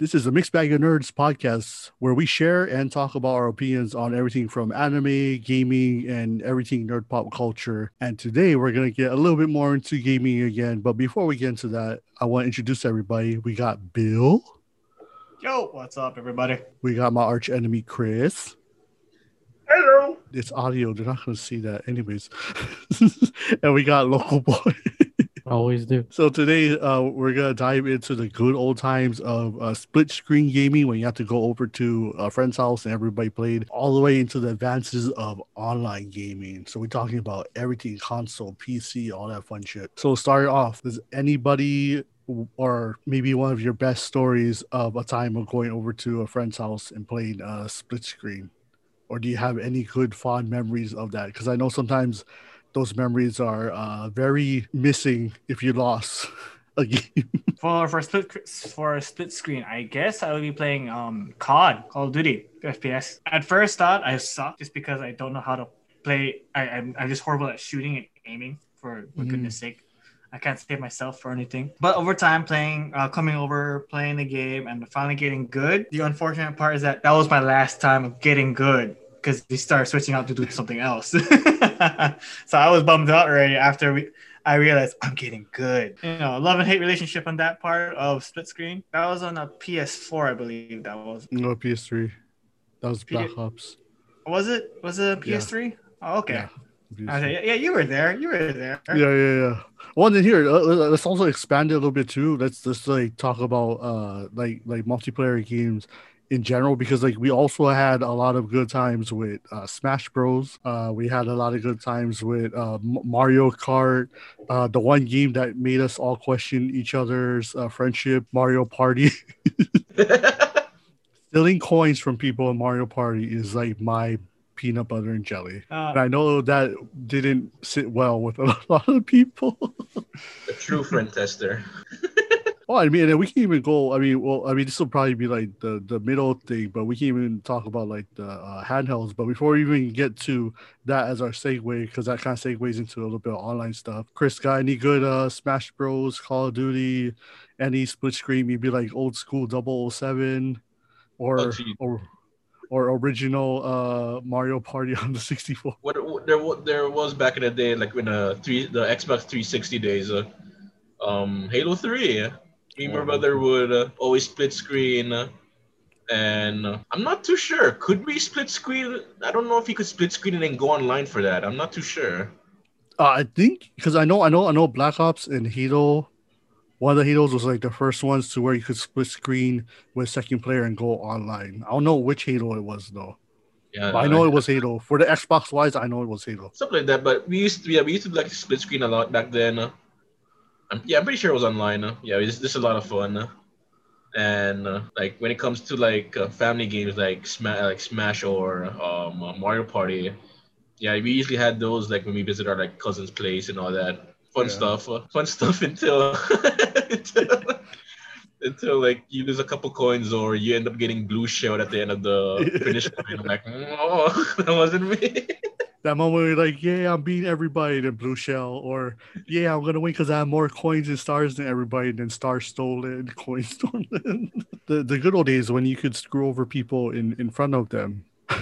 This is a Mixed Bag of Nerds podcast where we share and talk about our opinions on everything from anime, gaming, and everything nerd pop culture. And today we're going to get a little bit more into gaming again. But before we get into that, I want to introduce everybody. We got Bill. Yo, what's up, everybody? We got my arch enemy, Chris. Hello. It's audio. They're not going to see that, anyways. and we got Local Boy. Always do. So today uh, we're gonna dive into the good old times of uh, split screen gaming when you have to go over to a friend's house and everybody played, all the way into the advances of online gaming. So we're talking about everything console, PC, all that fun shit. So start off, does anybody or maybe one of your best stories of a time of going over to a friend's house and playing uh, split screen? Or do you have any good fond memories of that? Because I know sometimes those memories are uh, very missing if you lost a game. For for split for a split screen, I guess I would be playing um COD, Call of Duty FPS. At first, thought I sucked just because I don't know how to play. I I'm, I'm just horrible at shooting and aiming. For, for Mm. goodness sake. I can't save myself for anything. But over time, playing, uh, coming over, playing the game, and finally getting good. The unfortunate part is that that was my last time of getting good because we started switching out to do something else. so I was bummed out already after we. I realized I'm getting good. You know, love and hate relationship on that part of split screen. That was on a PS4, I believe. That was. no PS3. That was P- Black Ops. Was it? Was it a PS3? Oh, okay. Yeah. Okay. Yeah, yeah, you were there. You were there. yeah, yeah, yeah. Well, then here, uh, let's also expand it a little bit too. Let's just like talk about uh like like multiplayer games in general because like we also had a lot of good times with uh, Smash Bros. Uh, we had a lot of good times with uh, Mario Kart. Uh, the one game that made us all question each other's uh, friendship, Mario Party. Stealing coins from people in Mario Party is like my peanut butter and jelly. Uh, And I know that didn't sit well with a lot of people. A true friend tester. well, I mean, and we can even go. I mean, well, I mean, this will probably be like the the middle thing, but we can even talk about like the uh, handhelds. But before we even get to that as our segue, because that kind of segues into a little bit of online stuff. Chris, got any good uh, Smash Bros, Call of Duty, any split screen? Maybe like old school 007 or Oh, or or original uh Mario Party on the 64. What, what there wa- there was back in the day, like when the three the Xbox 360 days, uh, um, Halo 3. Me and my brother would uh, always split screen, uh, and uh, I'm not too sure. Could we split screen? I don't know if you could split screen and then go online for that. I'm not too sure. Uh, I think because I know I know I know Black Ops and Halo. One of the Halos was like the first ones to where you could split screen with second player and go online. I don't know which Halo it was though. Yeah, But I know it was Halo. For the Xbox wise, I know it was Halo. something like that. But we used to, yeah, we used to like split screen a lot back then. Uh, I'm, yeah, I'm pretty sure it was online. Uh, yeah, it was just a lot of fun. Uh, and uh, like when it comes to like uh, family games like Smash, like Smash or um, uh, Mario Party, yeah, we usually had those like when we visit our like cousin's place and all that fun Yeah. stuff. Uh, fun stuff until until. Until like you lose a couple coins or you end up getting blue shelled at the end of the finish line. I'm like, oh, that wasn't me. That moment where you're like, yeah, I'm beating everybody in Blue Shell, or yeah, I'm gonna win because I have more coins and stars than everybody, and then stars stolen, coins stolen. the the good old days when you could screw over people in in front of them.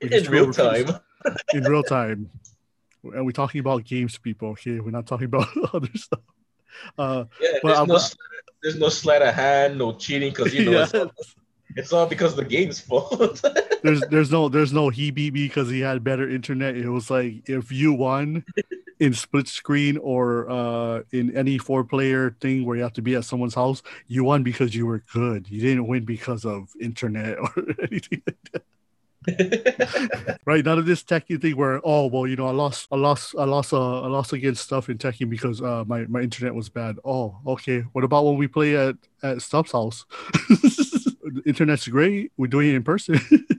In real time. in real time. And we're talking about games, people. Okay, we're not talking about other stuff. Uh, Yeah, But there's no sleight- there's no sleight of hand, no cheating, because you know yeah, it's, all, because the game's fault. there's there's no there's no he beat me because he had better internet. It was like if you won in split screen or uh in any four player thing where you have to be at someone's house, you won because you were good. You didn't win because of internet or anything like that. Right? None of this Tekken thing where oh well you know I lost I lost I lost uh, I lost against stuff in Tekken because uh my, my internet was bad. Oh okay. What about when we play at at Stubbs house? internet's great. We're doing it in person.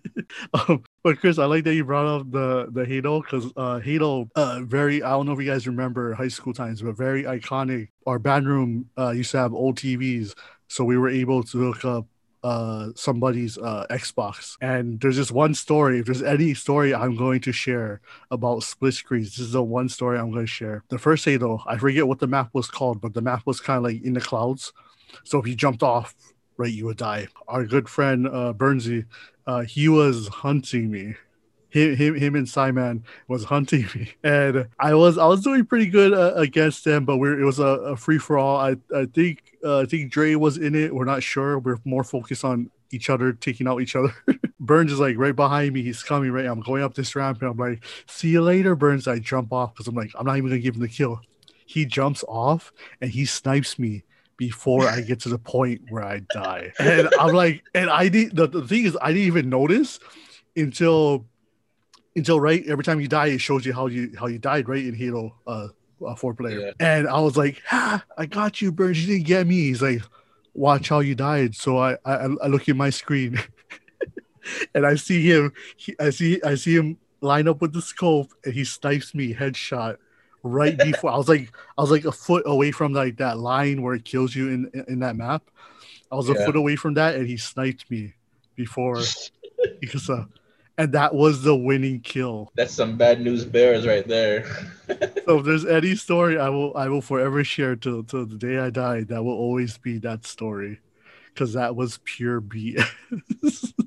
um, but Chris, I like that you brought up the the Halo because uh, Halo, uh, very. I don't know if you guys remember high school times, but very iconic. Our band room uh, used to have old TVs, so we were able to hook up uh somebody's uh Xbox. And there's just one story. If there's any story I'm going to share about split screens, this is the one story I'm going to share. The first day, though, I forget what the map was called, but the map was kind of like in the clouds. So if you jumped off right, you would die. Our good friend uh, Bernsey, uh, he was hunting me. Him, him, him, and Simon was hunting me, and I was I was doing pretty good uh, against them, but we're it was a, a free for all. I I think uh, I think Dre was in it. We're not sure. We're more focused on each other, taking out each other. Burns is like right behind me. He's coming right. I'm going up this ramp, and I'm like, "See you later, Burns." I jump off because I'm like, I'm not even gonna give him the kill. He jumps off and he snipes me before I get to the point where I die. And I'm like, and I did the, the thing is I didn't even notice until until right every time you die, it shows you how you how you died, right? In Halo uh, uh four player. Yeah. And I was like, ah, I got you, Burns. You didn't get me. He's like, watch how you died. So I I, I look at my screen and I see him, he, I see I see him line up with the scope and he snipes me headshot right before I was like I was like a foot away from like that line where it kills you in in, in that map. I was yeah. a foot away from that and he sniped me before because uh and that was the winning kill. That's some bad news bears right there. so if there's any story I will I will forever share till till the day I die, that will always be that story. Cause that was pure BS.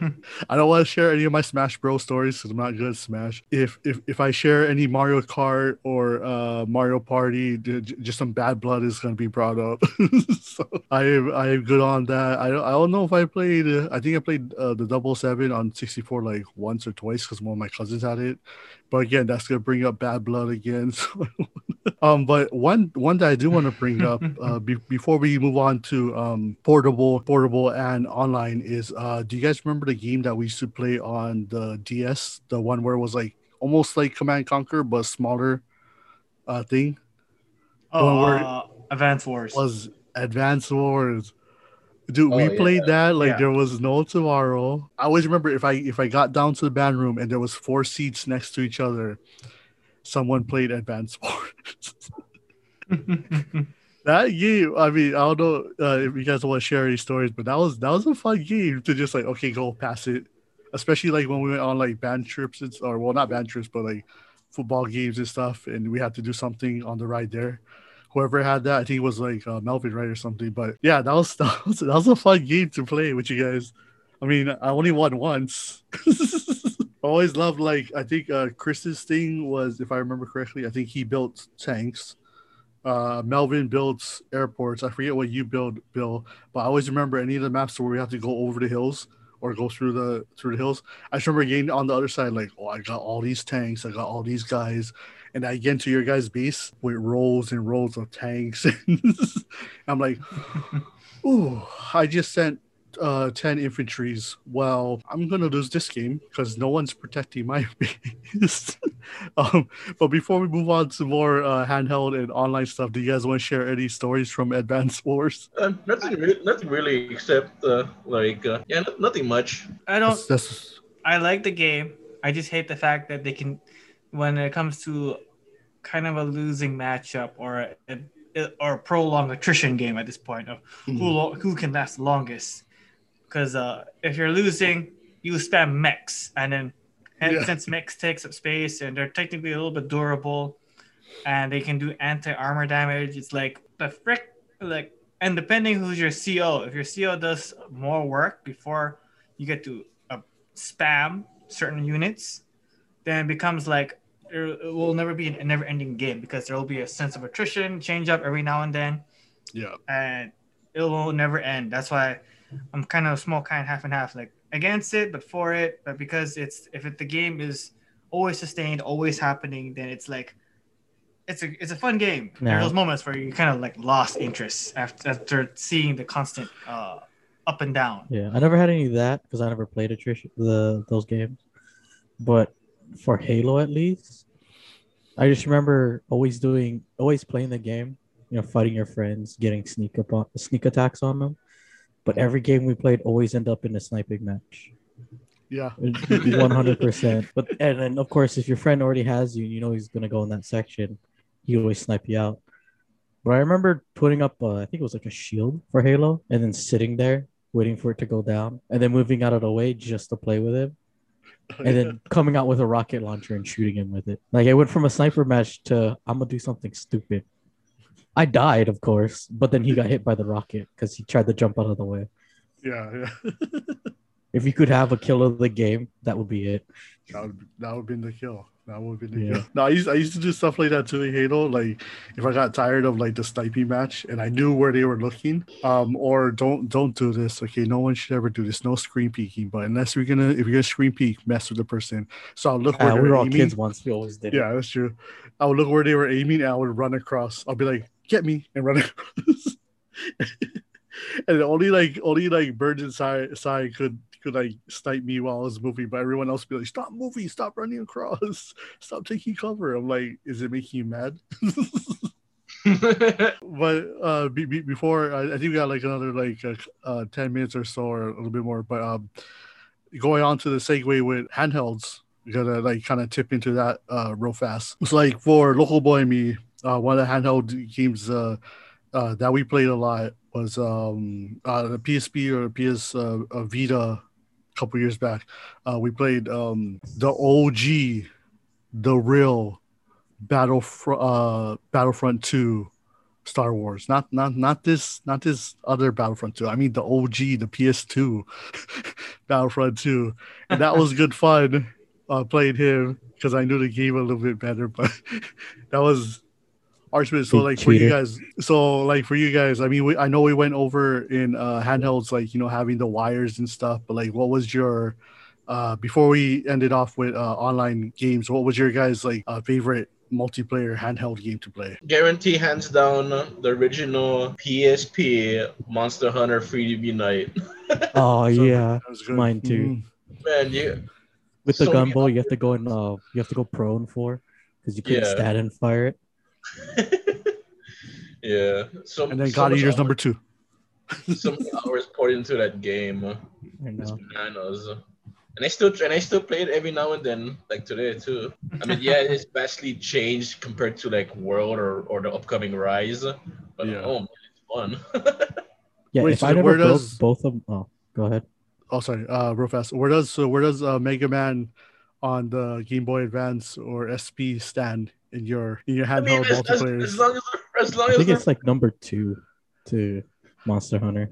I don't want to share any of my Smash Bros stories because I'm not good at Smash. If if if I share any Mario Kart or uh, Mario Party, just some bad blood is going to be brought up. so I am I am good on that. I don't, I don't know if I played. Uh, I think I played uh, the Double Seven on 64 like once or twice because one of my cousins had it. But again, that's going to bring up bad blood again. So um, but one one that I do want to bring up uh, be, before we move on to um, portable, portable and online is uh, do you guys remember the game that we used to play on the DS? The one where it was like almost like Command Conquer but smaller uh, thing. Oh, uh, Advance Wars was Advance Wars. Dude, oh, we yeah. played that like yeah. there was no tomorrow. I always remember if I if I got down to the band room and there was four seats next to each other, someone played Advance Wars. that game, I mean, I don't know uh, if you guys want to share any stories, but that was that was a fun game to just like okay, go pass it. Especially like when we went on like band trips, and, or well, not band trips, but like football games and stuff, and we had to do something on the ride there. Whoever had that, I think it was like uh, Melvin, right, or something. But yeah, that was, that was that was a fun game to play with you guys. I mean, I only won once. I always loved like I think uh, Chris's thing was, if I remember correctly, I think he built tanks. Uh, Melvin builds airports. I forget what you build, Bill, but I always remember any of the maps where we have to go over the hills or go through the through the hills. I just remember getting on the other side, like, oh, I got all these tanks, I got all these guys, and I get into your guys' base with rows and rows of tanks. I'm like, oh, I just sent uh, 10 infantries. Well, I'm going to lose this game because no one's protecting my base. um, but before we move on to more uh, handheld and online stuff, do you guys want to share any stories from Advance Wars? Uh, nothing, really, nothing really, except uh, like, uh, yeah, nothing much. I don't. That's, that's... I like the game. I just hate the fact that they can, when it comes to kind of a losing matchup or a, or a prolonged attrition game at this point of mm. who who can last longest because uh, if you're losing, you spam mechs, and then and yeah. since mechs takes up space and they're technically a little bit durable, and they can do anti armor damage, it's like the frick like. And depending who's your CO, if your CO does more work before you get to uh, spam certain units, then it becomes like it will never be a never-ending game because there will be a sense of attrition, change up every now and then. Yeah. And it will never end. That's why I'm kind of a small kind half and half, like against it, but for it. But because it's if it, the game is always sustained, always happening, then it's like it's a it's a fun game. No. There are those moments where you kind of like lost interest after after seeing the constant uh, up and down. Yeah, I never had any of that because I never played attrition the those games. But for Halo, at least, I just remember always doing always playing the game. You know, fighting your friends, getting sneak up on sneak attacks on them, but every game we played always end up in a sniping match. Yeah, one hundred percent. But and then of course, if your friend already has you, you know he's gonna go in that section. He always snipe you out. But I remember putting up, uh, I think it was like a shield for Halo, and then sitting there waiting for it to go down, and then moving out of the way just to play with him, oh, and then coming out with a rocket launcher and shooting him with it. Like I went from a sniper match to I'm gonna do something stupid. I died, of course, but then he got hit by the rocket because he tried to jump out of the way. Yeah, yeah. If you could have a kill of the game, that would be it. that would that would been the kill. That would been the Yeah. kill. No, I used I used to do stuff like that too in Halo. Like if I got tired of like the sniping match and I knew where they were looking, um, or don't don't do this. Okay, no one should ever do this. No screen peeking. But unless we're gonna if you're gonna screen peek, mess with the person. So I'll look where Ah, they're we were all aiming. kids once. We always did. Yeah, that's true. I would look where they were aiming and I would run across. I'll be like, get me and run across. and only like only like birds inside side could could like snipe me while I was moving, but everyone else would be like, stop moving, stop running across, stop taking cover. I'm like, is it making you mad? but uh be, be, before I, I think we got like another like uh, uh 10 minutes or so or a little bit more but um going on to the segue with handhelds we gotta like kind of tip into that uh real fast it's like for local boy and me uh one of the handheld games uh uh that we played a lot was um uh the psp or ps uh, uh, vita a couple years back. We played um the og the real battle uh battlefront 2 star wars. Not not not this not this other battlefront 2 i mean the og the ps2 battlefront 2 and that was good fun uh playing him because i knew the game a little bit better but that was Archman, so Big like for you guys so like for you guys i mean we, i know we went over in uh handhelds like you know having the wires and stuff but like what was your uh before we ended off with uh online games what was your guys like uh, favorite multiplayer handheld game to play Guarantee hands down the original PSP Monster Hunter 3DB Night. Oh So, yeah. that was good. mine too. Mhm. Man, you With the So gun many you have to go in. Uh, you have to go prone for because you couldn't Yeah. stand and fire it. yeah. So and then so god much eaters hours- number two so many hours poured into that game. I It's know. bananas. And I still and I still play it every now and then, like today too. I mean, yeah, it's vastly changed compared to like World or, or the upcoming Rise. But Yeah. oh man, it's fun. Yeah, Wait, if so I never where broke does- both of them, oh, go ahead. oh sorry uh real fast where does so where does uh mega man on the game boy advance or sp stand in your in your I mean, handheld as, as, multiplayer as long as the- as long I think the, it's like number two to Monster Hunter.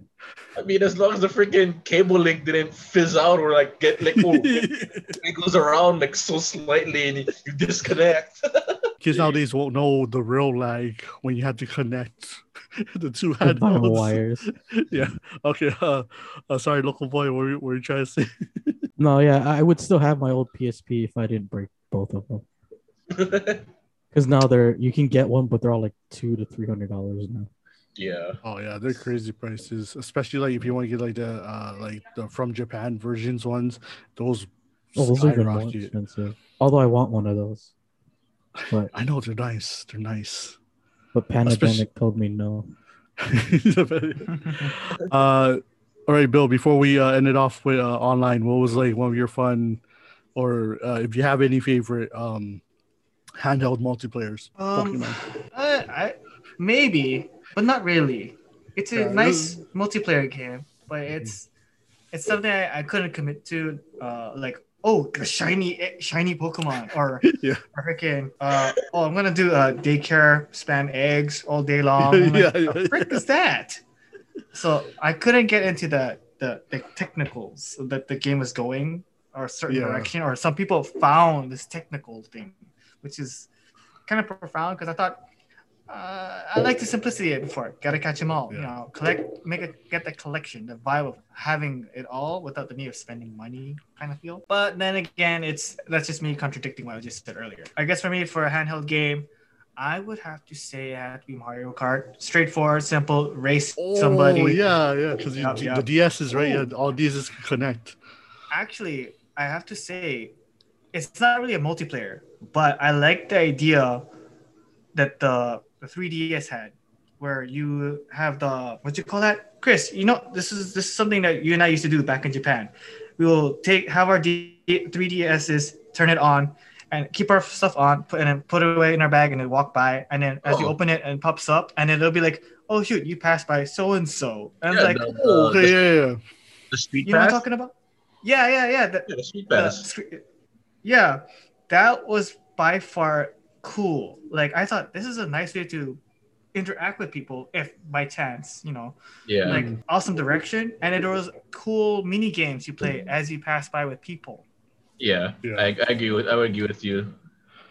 I mean, as long as the freaking cable link didn't fizz out or like get like oh, it goes around like so slightly and you, you disconnect. kids nowadays won't know the real lag when you have to connect the two With vinyl handhelds wires. yeah okay uh, uh sorry local boy what were, you- what were you trying to say No, yeah, I would still have my old PSP if I didn't break both of them. Because now they're you can get one, but they're all like two to three hundred dollars now. yeah. oh yeah they're crazy prices especially like if you want to get like the uh like the from japan versions ones those Oh, those are even more expensive. Although I want one of those, but i know they're nice they're nice but Panasonic Especially- told me no. uh all right bill before we uh end it off with uh online what was like one of your fun or uh, if you have any favorite um handheld multiplayers Um, Pokemon. uh, I maybe, but not really. It's a Yeah, it nice multiplayer game, but it's it's something I, I couldn't commit to. Uh, like oh, the shiny eh, shiny Pokemon, or Yeah. or freaking uh, oh, I'm gonna do a daycare spam eggs all day long. I'm Yeah, like, yeah, the frick is that? So I couldn't get into the the, the technicals that the game was going or a certain Yeah. direction, or some people found this technical thing, which is kind of profound because I thought uh, I like the simplicity of it before. Gotta catch them all. You know, collect, make it, get the collection, the vibe of having it all without the need of spending money, kind of feel. But then again, it's that's just me contradicting what I just said earlier. I guess for me, for a handheld game, I would have to say it had to be Mario Kart. Straightforward, simple, race somebody. Oh, yeah, yeah, because Yup, the. DS is right. Yeah, all these is connect. Actually, I have to say, it's not really a multiplayer, but I like the idea that the the 3DS had, where you have the what you call that, Chris. You know, this is this is something that you and I used to do back in Japan. We will take have our D, 3DSs, turn it on, and keep our stuff on, put and then put it away in our bag, and then walk by, and then as you Oh. open it and it pops up, and then it'll be like, oh shoot, you passed by so and so, and Yeah, like, the- oh, Okay, yeah, yeah. The speed you know what I'm talking about? Yeah, yeah, yeah. The, Yeah, the the pass. scre- yeah, that was by far cool. Like I thought this is a nice way to interact with people if by chance, you know, Yeah. like awesome direction. And it was cool mini games you play as you pass by with people. Yeah, Yeah. I, I agree with I would agree with you.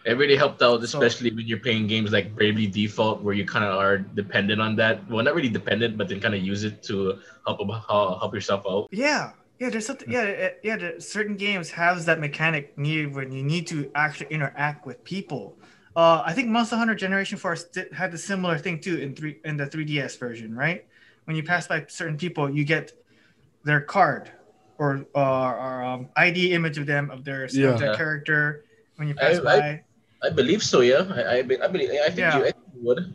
It really helped out, So- especially when you're playing games like Bravely Default, where you kind of are dependent on that. Well, not really dependent, but then kind of use it to help help yourself out. Yeah. Yeah, there's something. Yeah, yeah. The, certain games has that mechanic need when you need to actually interact with people. Uh, I think Monster Hunter Generation Force did, had a similar thing too in three in the 3DS version, right? When you pass by certain people, you get their card or uh, or um, ID image of them of their, of Yeah. their character when you pass I- by. I believe so. Yeah, I I, I believe I think Yeah. I think you would.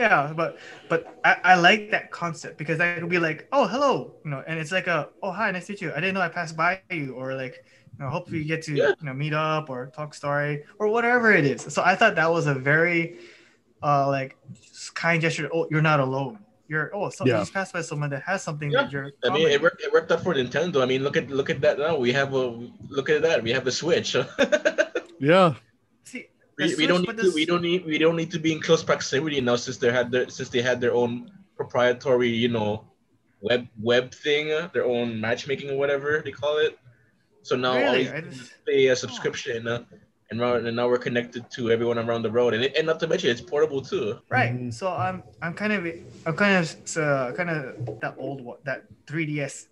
Yeah, but but I, I like that concept because i could be like, oh hello, you know, and it's like a oh hi, nice to meet you. I didn't know I passed by you, or like, you know, hopefully you get to Yeah. you know meet up or talk story or whatever it is. So I thought that was a very uh like kind gesture. Oh, you're not alone. You're oh, so Yeah. you just passed by someone that has something Yeah. that you're. I mean, it worked. It worked out for Nintendo. I mean, look at look at that now. We have a look at that. We have the Switch. Yeah. See, we, we don't need to, this- we don't need we don't need to be in close proximity now since they had their since they had their own proprietary you know web web thing uh, their own matchmaking or whatever they call it. So now all Really? you I just- pay a subscription uh, and now and now we're connected to everyone around the road and it, and not to mention it's portable too. Right. Mhm. So I'm I'm kind of I'm kind of uh, kind of that old one that 3ds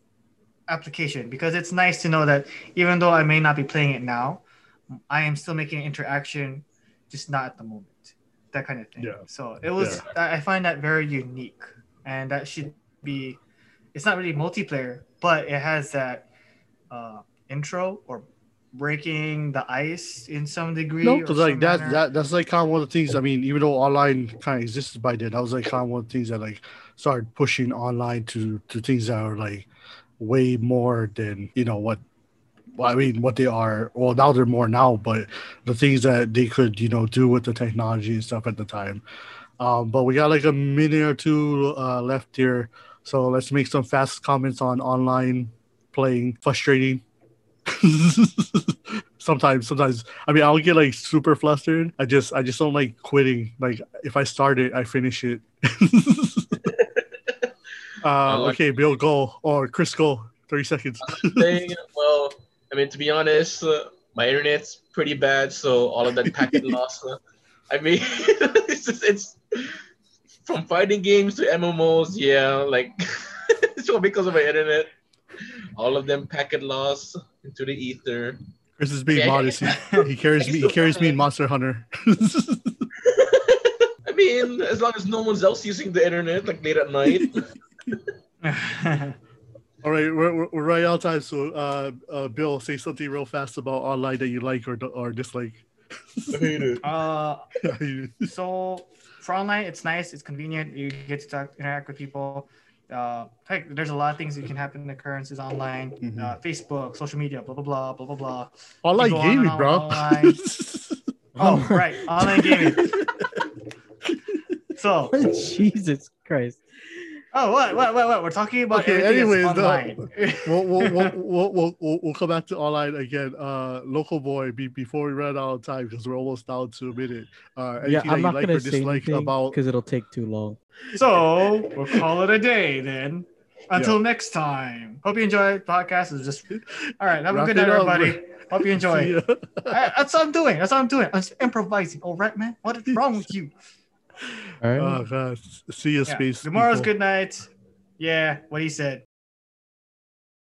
application because it's nice to know that even though I may not be playing it now, I am still making interaction, just not at the moment. That kind of thing. Yeah. So it was I I find that very unique, and that should be. It's not really multiplayer, but it has that uh, intro or breaking the ice in some degree. No, because like that, manner. that that's like kind of one of the things. I mean, even though online kind of existed by then, that was like kind of one of the things that like started pushing online to to things that are like way more than you know what. Well, I mean, what they are. Well, now they're more now, but the things that they could you know do with the technology and stuff at the time. Um, but we got like a minute or two uh, left here, so let's make some fast comments on online playing. Frustrating. sometimes sometimes i mean i'll get like super flustered i just i just don't like quitting like if i start it i finish it uh like- okay bill go or chris go 30 seconds. Well, I mean, to be honest, uh, my internet's pretty bad, so all of that packet loss. Uh, I mean, it's just, it's from fighting games to MMOs. Yeah, like it's all because of my internet. All of them packet loss into the ether. chris is being Yeah. modest he, he carries me he carries me in monster hunter I mean, as long as no one's else using the internet, like late at night. All right we're, we're, we're right out of time so uh, uh bill say something real fast about online that you like or, or dislike I hate it. uh, so for online, it's nice. It's convenient. You get to talk, interact with people. Uh, heck, there's a lot of things that can happen in occurrences online. Mhm. Uh, Facebook, social media, blah blah blah, blah blah blah. online You go on and gaming on bro online. Oh, right, online gaming. So, Jesus Christ. Oh, what, what, what, what? We're talking about Okay, everything anyways, no. online. we'll, we'll, we'll, we'll, we'll, we'll, we'll come back to online again. Uh, local boy, be, before we run out of time because we're almost down to a minute. Uh, Yeah, I'm that not like gonna say dislike anything about? because it'll take too long. so we'll call it a day then. Until next time. Hope you enjoyed. Podcast is just all right. Have a good night, it up. everybody. Hope you enjoy. I, that's what I'm doing. That's what I'm doing. I'm just improvising. All right, man. What is wrong with you? All right. Oh god, see you, Yeah. space. Tomorrow's people. good night. Yeah, what he said.